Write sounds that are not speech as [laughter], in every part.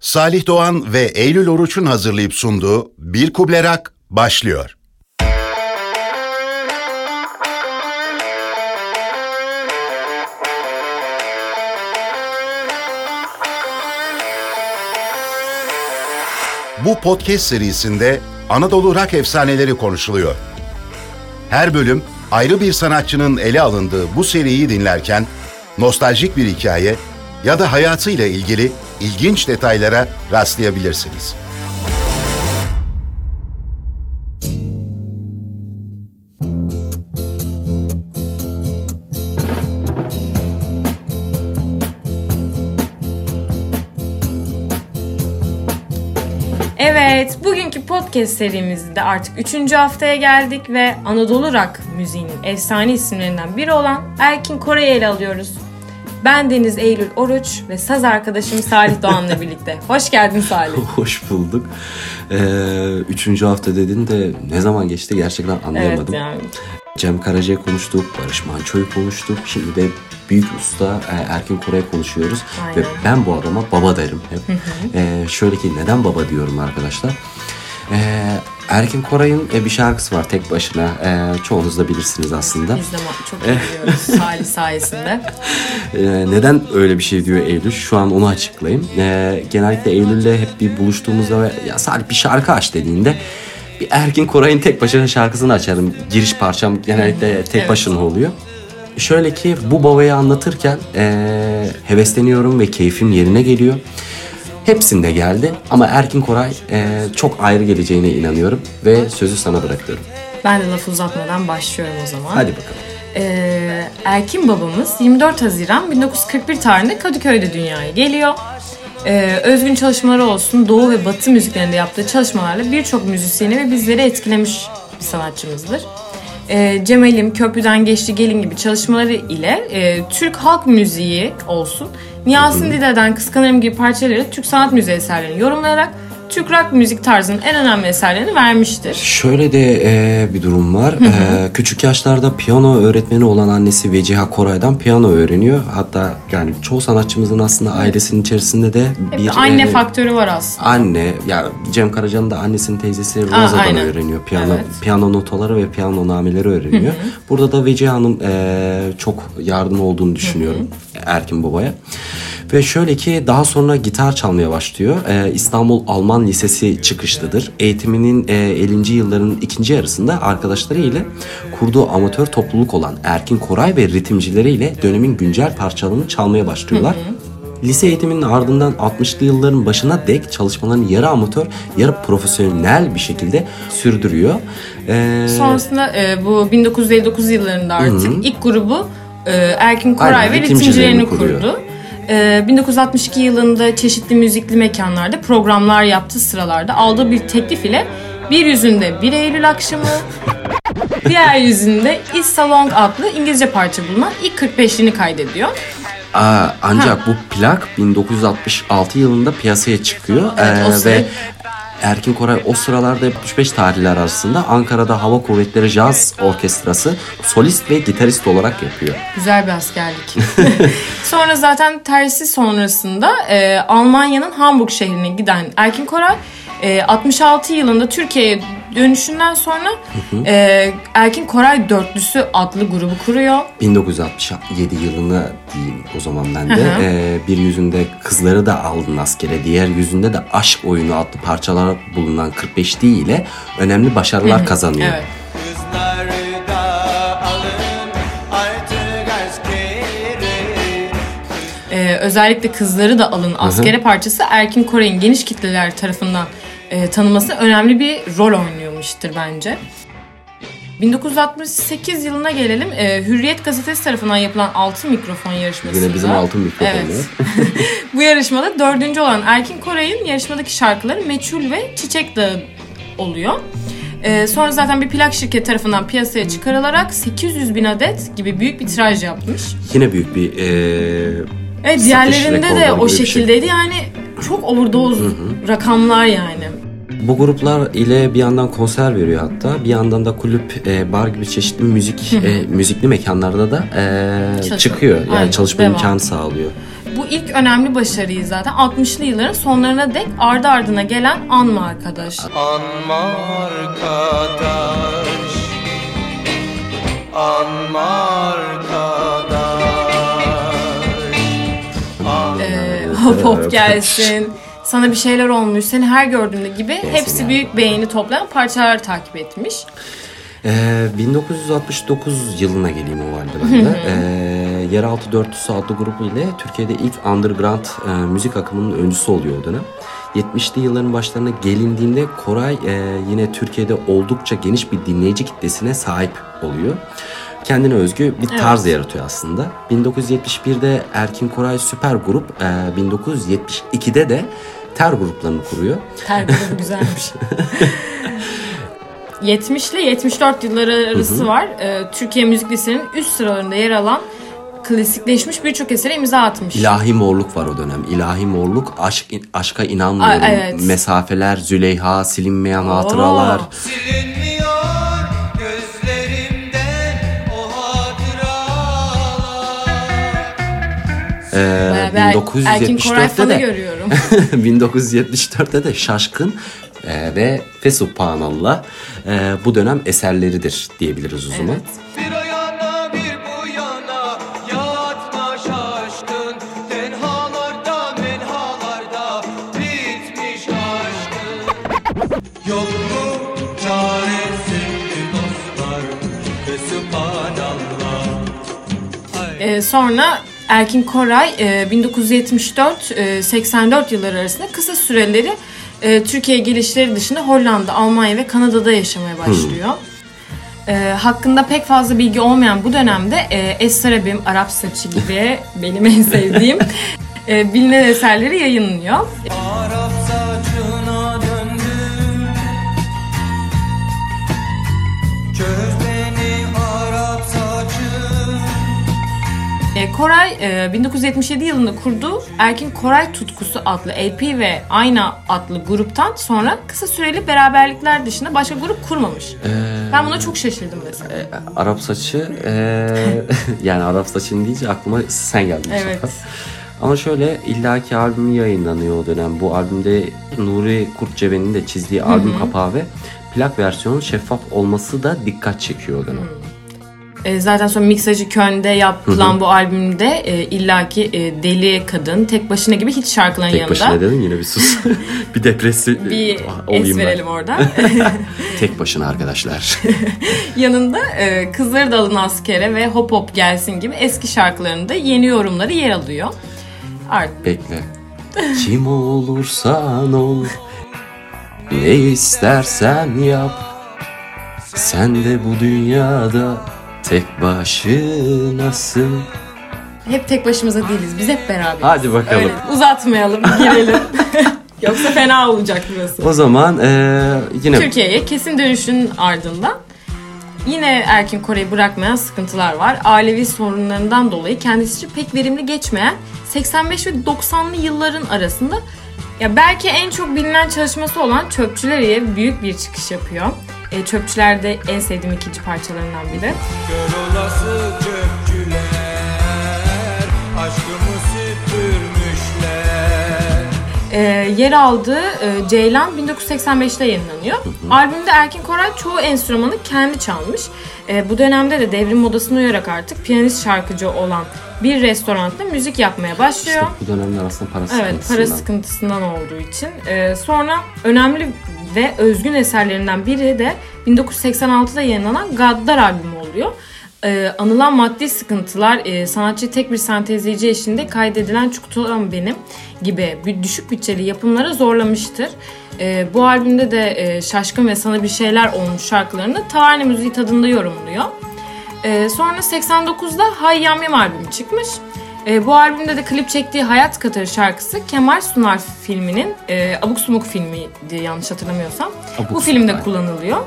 Salih Doğan ve Eylül Oruç'un hazırlayıp sunduğu Bir Kublerak başlıyor. Bu podcast serisinde Anadolu rock efsaneleri konuşuluyor. Her bölüm ayrı bir sanatçının ele alındığı bu seriyi dinlerken nostaljik bir hikaye ya da hayatıyla ilgili ilginç detaylara rastlayabilirsiniz. Evet, bugünkü podcast serimizde artık 3. haftaya geldik ve Anadolu Rock müziğinin efsane isimlerinden biri olan Erkin Koray'ı ele alıyoruz. Ben Deniz Eylül Oruç ve saz arkadaşım Salih Doğan'la birlikte. Hoş geldin Salih. [laughs] Hoş bulduk. Ee, üçüncü hafta dedin de ne zaman geçti gerçekten anlayamadım. Evet yani. Cem Karaca'yı konuştuk, Barış Manço'yu konuştuk. Şimdi de büyük usta e, Erkin Koray'ı konuşuyoruz. Aynen. Ve ben bu adama baba derim hep. Ee, şöyle ki neden baba diyorum arkadaşlar? Ee, Erkin Koray'ın e, bir şarkısı var tek başına. Ee, çoğunuz da bilirsiniz aslında. Biz de çok iyi biliyoruz [laughs] Salih sayesinde. Ee, neden öyle bir şey diyor Eylül? Şu an onu açıklayayım. Ee, genellikle Eylül'le hep bir buluştuğumuzda ve ya Salih bir şarkı aç dediğinde bir Erkin Koray'ın tek başına şarkısını açarım. Giriş parçam genellikle tek Evet. başına oluyor. Şöyle ki bu babayı anlatırken ee, hevesleniyorum ve keyfim yerine geliyor. Hepsinde geldi ama Erkin Koray ee, çok ayrı geleceğine inanıyorum ve sözü sana bırakıyorum. Ben de lafı uzatmadan başlıyorum o zaman. Hadi bakalım. Ee, Erkin babamız 24 Haziran 1941 tarihinde Kadıköy'de dünyaya geliyor. Ee, özgün çalışmaları olsun, Doğu ve Batı müziklerinde yaptığı çalışmalarla birçok müzisyeni ve bizleri etkilemiş bir sanatçımızdır. Ee, Cemal'im, Köprüden Geçti Gelin gibi çalışmaları ile e, Türk halk müziği olsun, Niyasin Dide'den Kıskanırım gibi parçaları Türk sanat müziği eserlerini yorumlayarak Türk rock müzik tarzının en önemli eserlerini vermiştir. Şöyle de e, bir durum var. E, küçük yaşlarda piyano öğretmeni olan annesi Veciha Koray'dan piyano öğreniyor. Hatta yani çoğu sanatçımızın aslında ailesinin içerisinde de Hep bir anne e, faktörü var aslında. Anne ya Cem Karaca'nın da annesinin teyzesi Roza'dan öğreniyor. Piyano Evet. piyano notaları ve piyano nameleri öğreniyor. Burada da Veciha Hanım e, çok yardım olduğunu düşünüyorum Erkin Baba'ya. Ve şöyle ki daha sonra gitar çalmaya başlıyor. E, İstanbul Alman Lisesi çıkışlıdır. Eğitiminin e, 50. yılların ikinci yarısında arkadaşları ile kurduğu amatör topluluk olan Erkin Koray ve ritimcileriyle dönemin güncel parçalarını çalmaya başlıyorlar. Lise eğitiminin ardından 60'lı yılların başına dek çalışmalarını yarı amatör, yarı profesyonel bir şekilde sürdürüyor. Ee, Sonrasında e, bu 1959 yıllarında artık ilk grubu e, Erkin Koray Aynen, ve ritimcilerini ritimcilerini kuruyor. Kurdu. E, 1962 yılında çeşitli müzikli mekanlarda programlar yaptığı sıralarda aldığı bir teklif ile bir yüzünde 1 Eylül akşamı, [laughs] diğer yüzünde Is So Long adlı İngilizce parça bulunan ilk 45'liğini kaydediyor. aa, ancak bu plak 1966 yılında piyasaya çıkıyor. Evet, Ee, ve Erkin Koray o sıralarda 75 tarihler arasında Ankara'da Hava Kuvvetleri Jazz Orkestrası solist ve gitarist olarak yapıyor. Güzel bir askerlik. [laughs] [laughs] Sonra zaten tersi sonrasında e, Almanya'nın Hamburg şehrine giden Erkin Koray e, 66 yılında Türkiye'ye dönüşünden sonra e, Erkin Koray Dörtlüsü adlı grubu kuruyor. 1967 yılına diyeyim o zaman ben de. Hı hı. Ee, bir yüzünde kızları da aldın askere, diğer yüzünde de aşk oyunu adlı parçalar bulunan 45 ile önemli başarılar kazanıyor. Evet. Kızları da alın artık askeri E, özellikle kızları da alın askere parçası Erkin Koray'ın geniş kitleler tarafından e, tanınması önemli bir rol oynuyormuştur bence. 1968 yılına gelelim. E, Hürriyet gazetesi tarafından yapılan Altın Mikrofon yarışmasında. Yine bizim altın mikrofonlar. Evet. [laughs] Bu yarışmada dördüncü olan Erkin Koray'ın yarışmadaki şarkıları Meçhul ve Çiçek Dağı oluyor. E, sonra zaten bir plak şirketi tarafından piyasaya çıkarılarak 800 bin adet gibi büyük bir tiraj yapmış. Yine büyük bir ee, Evet diğerlerinde de o şey. şekildeydi. Yani çok overdose rakamlar yani. Bu gruplar ile bir yandan konser veriyor hatta. Bir yandan da kulüp, e, bar gibi çeşitli müzik e, müzikli mekanlarda da e, çıkıyor. Yani Aynen, çalışma devam. imkanı sağlıyor. Bu ilk önemli başarıyı zaten 60'lı yılların sonlarına dek ardı ardına gelen Anma Arkadaş. Anma arkadaş Anma arkadaş Ee, [laughs] hop [laughs] hop gelsin. Sana bir şeyler olmuş. Seni her gördüğümde gibi hepsi yani. büyük beğeni toplayan parçalar takip etmiş. Ee, 1969 yılına geleyim o halde ben de. Ee, Yeraltı Dörtlüsü adlı grubu ile Türkiye'de ilk underground e, müzik akımının öncüsü oluyor o dönem. 70'li yılların başlarına gelindiğinde Koray e, yine Türkiye'de oldukça geniş bir dinleyici kitlesine sahip oluyor. Kendine özgü bir tarz yaratıyor aslında. 1971'de Erkin Koray Süper Grup, e, 1972'de de Ter gruplarını kuruyor. Ter grubu güzelmiş. 70 ile 74 yılları arası var. Ee, Türkiye müzik listenin üst sıralarında yer alan klasikleşmiş birçok esere imza atmış. İlahi morluk var o dönem. İlahi morluk, aşk, aşka inanmıyorum. Evet. Mesafeler, Züleyha, silinmeyen hatıralar. Silinmiyor Bayağı bir Erkin Koray 1974'te fanı de görüyorum. [laughs] 1974'te de Şaşkın e, ve Fesubhanallah e, bu dönem eserleridir diyebiliriz o zaman. Evet. Ee, sonra Erkin Koray e, 1974-84 yılları arasında kısa süreleri e, Türkiye gelişleri dışında Hollanda, Almanya ve Kanada'da yaşamaya başlıyor. E, hakkında pek fazla bilgi olmayan bu dönemde e, Esrarabim, Arap Saçı gibi benim en sevdiğim [laughs] e, bilinen eserleri yayınlıyor. Arap Koray e, 1977 yılında kurduğu Erkin Koray Tutkusu adlı LP ve Ayna adlı gruptan sonra kısa süreli beraberlikler dışında başka grup kurmamış. Ben buna çok şaşırdım mesela. Arap saçı e, [laughs] yani Arap saçını deyince aklıma sen geldin Evet. Ama şöyle illaki albümü yayınlanıyor o dönem. Bu albümde Nuri Kurtcebe'nin de çizdiği albüm kapağı ve plak versiyonun şeffaf olması da dikkat çekiyor o dönem. E, zaten sonra miksajı Köln'de yapılan bu albümde e, illaki e, Deli Kadın, Tek Başına gibi hiç şarkıların Tek yanında. başına dedin yine bir sus. [laughs] [laughs] bir depresif bir es olayım ben. verelim orada. [laughs] Tek başına arkadaşlar. Yanında e, Kızları Dalın Askere ve Hop Hop Gelsin gibi eski şarkılarında yeni yorumları yer alıyor. Art Bekle. Kim olursan ol. Ne istersen yap. Sen de bu dünyada tek başınasın. hep tek başımıza değiliz. Biz hep beraberiz. Hadi bakalım. Öyle uzatmayalım, girelim. [laughs] Yoksa fena olacak burası. O zaman eee, yine Türkiye'ye kesin dönüşün ardından yine Erkin Kore'yi bırakmayan sıkıntılar var. Ailevi sorunlarından dolayı kendisi için pek verimli geçmeyen 85 ve 90'lı yılların arasında ya belki en çok bilinen çalışması olan Çöpçüleriye büyük bir çıkış yapıyor. E, Çöpçüler de en sevdiğim ikinci parçalarından biri. Kör olası çöpçüler Aşkımı süpürmüşler e, yer aldığı e, Ceylan 1985'te yayınlanıyor. Albümde Erkin Koray çoğu enstrümanı kendi çalmış. E, bu dönemde de devrim modasına uyarak artık piyanist şarkıcı olan bir restoranda müzik yapmaya başlıyor. bu dönemler aslında para Evet, para sıkıntısından. sıkıntısından olduğu için. Ee, sonra önemli ve özgün eserlerinden biri de 1986'da yayınlanan Gaddar albümü oluyor. Ee, anılan maddi sıkıntılar e, sanatçı tek bir sentezleyici eşliğinde kaydedilen Çukutulan Benim gibi bir düşük bütçeli yapımlara zorlamıştır. Ee, bu albümde de e, Şaşkın ve Sana Bir Şeyler olmuş şarkılarını Taverne müziği tadında yorumluyor. Ee, sonra 89'da Hay Yam Yam albümü çıkmış. Ee, bu albümde de klip çektiği Hayat Katarı şarkısı Kemal Sunar filminin e, Abuk Sumuk filmiydi yanlış hatırlamıyorsam. Abuk bu filmde Subuk. kullanılıyor.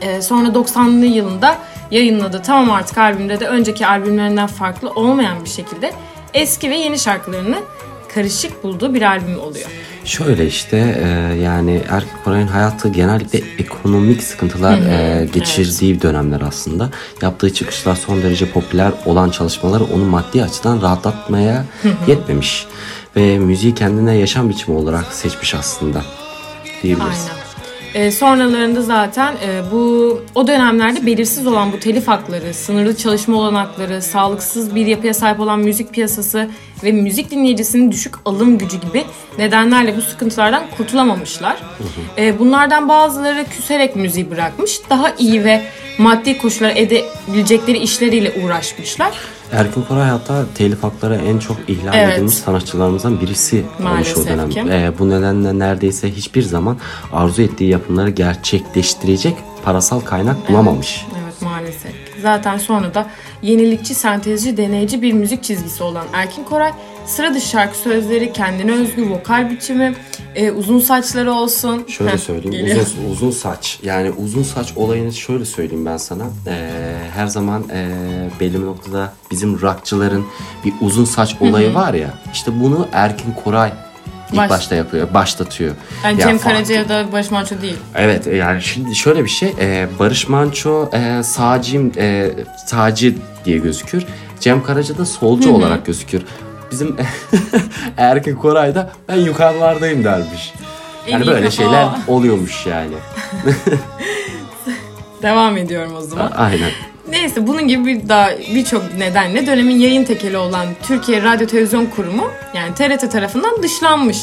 Ee, sonra 90'lı yılında yayınladığı Tamam Artık albümde de önceki albümlerinden farklı olmayan bir şekilde eski ve yeni şarkılarını karışık bulduğu bir albüm oluyor. Şöyle işte e, yani Erkin Koray'ın hayatı genellikle ekonomik sıkıntılar e, geçirdiği dönemler aslında. Yaptığı çıkışlar son derece popüler olan çalışmaları onu maddi açıdan rahatlatmaya yetmemiş. Ve müziği kendine yaşam biçimi olarak seçmiş aslında diyebiliriz. Aynen. Ee, sonralarında zaten e, bu o dönemlerde belirsiz olan bu telif hakları, sınırlı çalışma olanakları, sağlıksız bir yapıya sahip olan müzik piyasası ve müzik dinleyicisinin düşük alım gücü gibi nedenlerle bu sıkıntılardan kurtulamamışlar. Ee, bunlardan bazıları küserek müziği bırakmış, daha iyi ve maddi koşullar edebilecekleri işleriyle uğraşmışlar. Erkin Koray hatta telif hakları en çok ihlal Evet. edilmiş sanatçılarımızdan birisi olmuş o dönem. ki. Ee, bu nedenle neredeyse hiçbir zaman arzu ettiği yapımları gerçekleştirecek parasal kaynak bulamamış. Evet maalesef. Zaten sonra da yenilikçi, sentezci, deneyici bir müzik çizgisi olan Erkin Koray, sıra dışı şarkı sözleri, kendine özgü vokal biçimi, e, uzun saçları olsun. Şöyle Heh, söyleyeyim. geliyor. Uzun, uzun saç. Yani uzun saç olayını şöyle söyleyeyim ben sana. Ee, her zaman ee, belli bir noktada bizim rockçıların bir uzun saç olayı var ya. İşte bunu Erkin Koray ilk Baş- başta yapıyor. Başlatıyor. Yani Ya Cem Karaca ya da Barış Manço değil. Evet yani şimdi şöyle bir şey. e, Barış Manço e, sağcıyım, e, sağcı diye gözükür. Cem Karaca da solcu olarak gözükür. Bizim [laughs] Erkin Koray da ben yukarılardayım dermiş. Yani böyle kafa şeyler oluyormuş yani. [laughs] Devam ediyorum o zaman. Aynen. Neyse bunun gibi bir daha birçok nedenle dönemin yayın tekeli olan Türkiye Radyo Televizyon Kurumu yani TRT tarafından dışlanmış.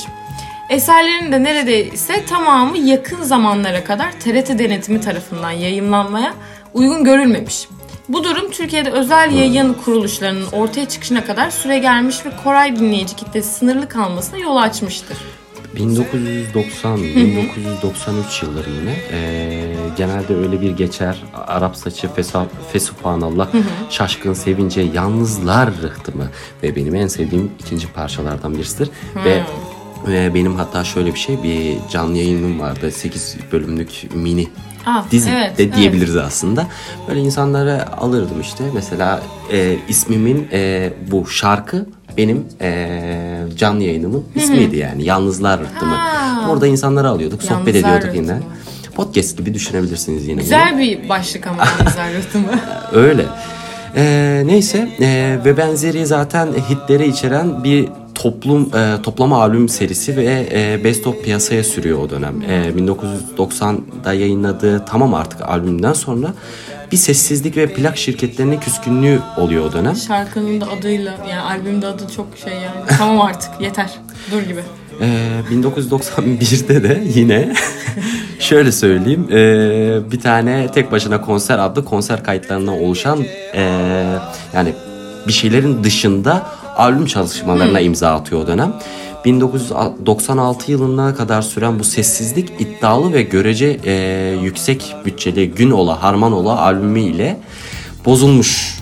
Eserlerin de neredeyse tamamı yakın zamanlara kadar TRT denetimi tarafından yayınlanmaya uygun görülmemiş. Bu durum Türkiye'de özel yayın kuruluşlarının ortaya çıkışına kadar süre gelmiş ve Koray dinleyici kitlesi sınırlı kalmasına yol açmıştır. 1990 1993 yılları yine Ee, genelde öyle bir geçer Arap saçı fesa, fesubhanallah şaşkın sevince yalnızlar rıhtımı ve benim en sevdiğim ikinci parçalardan birisidir ve ve benim hatta şöyle bir şey bir canlı yayınım vardı 8 bölümlük mini Ah, dizi evet, de evet. diyebiliriz aslında. Böyle insanlara alırdım işte. Mesela e, ismimin e, bu şarkı benim e, canlı yayınımın ismiydi yani. Yalnızlar Rıhtımı. Ha. Orada insanları alıyorduk, sohbet Yalnızlar ediyorduk yine. Rıhtımı. Podcast gibi düşünebilirsiniz yine. bunu. Güzel bir başlık ama [laughs] Yalnızlar Rıhtımı. Öyle. Ee, neyse ee, ve benzeri zaten hitleri içeren bir toplum e, toplama albüm serisi ve e, Best of piyasaya sürüyor o dönem. E, 1990'da yayınladığı tamam artık albümden sonra bir sessizlik ve plak şirketlerinin küskünlüğü oluyor o dönem. Şarkının da adıyla yani albümün de adı çok şey yani. [laughs] Tamam artık yeter. Dur gibi. Ee, 1991'de de yine [laughs] şöyle söyleyeyim ee, bir tane tek başına konser adlı konser kayıtlarından oluşan ee, yani bir şeylerin dışında albüm çalışmalarına imza atıyor o dönem. 1996 yılına kadar süren bu sessizlik iddialı ve görece ee, yüksek bütçeli Gün Ola Harman Ola albümü ile bozulmuş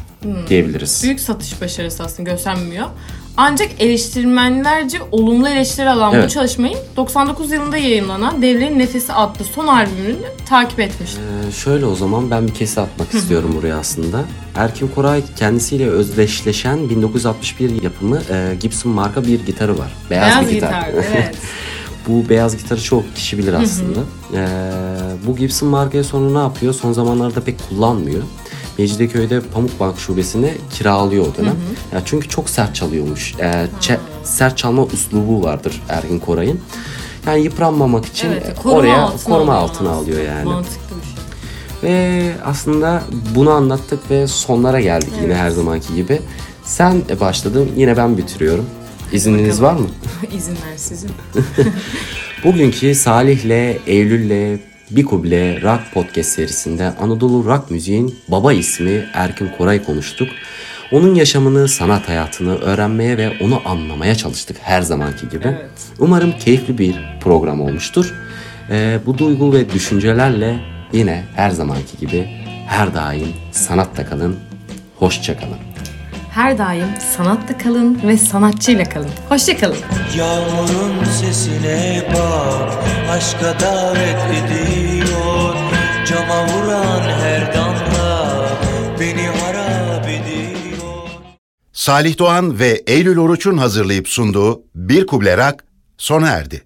diyebiliriz. Büyük satış başarısı aslında göstermiyor. Ancak eleştirmenlerce olumlu eleştiri alan bu Evet. çalışmayı 99 yılında yayınlanan Devlerin Nefesi adlı son albümünü takip etmişti. Ee, şöyle o zaman ben bir kesi atmak istiyorum buraya aslında. Erkin Koray kendisiyle özdeşleşen 1961 yapımı e, Gibson marka bir gitarı var. Beyaz, Beyaz bir gitar. gitar, [laughs] evet. Bu beyaz gitarı çok kişi bilir aslında. Ee, bu Gibson markaya sonra ne yapıyor? Son zamanlarda pek kullanmıyor. Mecidiyeköy'de Pamukbank şubesini kiralıyor o dönem. Ya çünkü çok sert çalıyormuş. Ee, çe- sert çalma üslubu vardır Erkin Koray'ın. Yani yıpranmamak için Evet, e, koruma oraya altına koruma altına alıyor yani. Mantıklı bir şey. Ve aslında bunu anlattık ve sonlara geldik yine her zamanki gibi. Sen başladın, yine ben bitiriyorum. İzniniz var mı? [laughs] İzinler sizin. [laughs] Bugünkü Salih'le, Eylül'le, Bikuble Rock Podcast serisinde Anadolu Rock müziğin baba ismi Erkin Koray konuştuk. Onun yaşamını, sanat hayatını öğrenmeye ve onu anlamaya çalıştık her zamanki gibi. Evet. Umarım keyifli bir program olmuştur. Ee, bu duygu ve düşüncelerle yine her zamanki gibi her daim sanatta kalın, hoşça kalın. Her daim sanatta kalın ve sanatçıyla kalın. Hoşçakalın. Yağmurun sesine bak Aşka davet ediyor Cama vuran her damla Beni harap ediyor Salih Doğan ve Eylül Oruç'un hazırlayıp sunduğu Bir Kuble Rock sona erdi.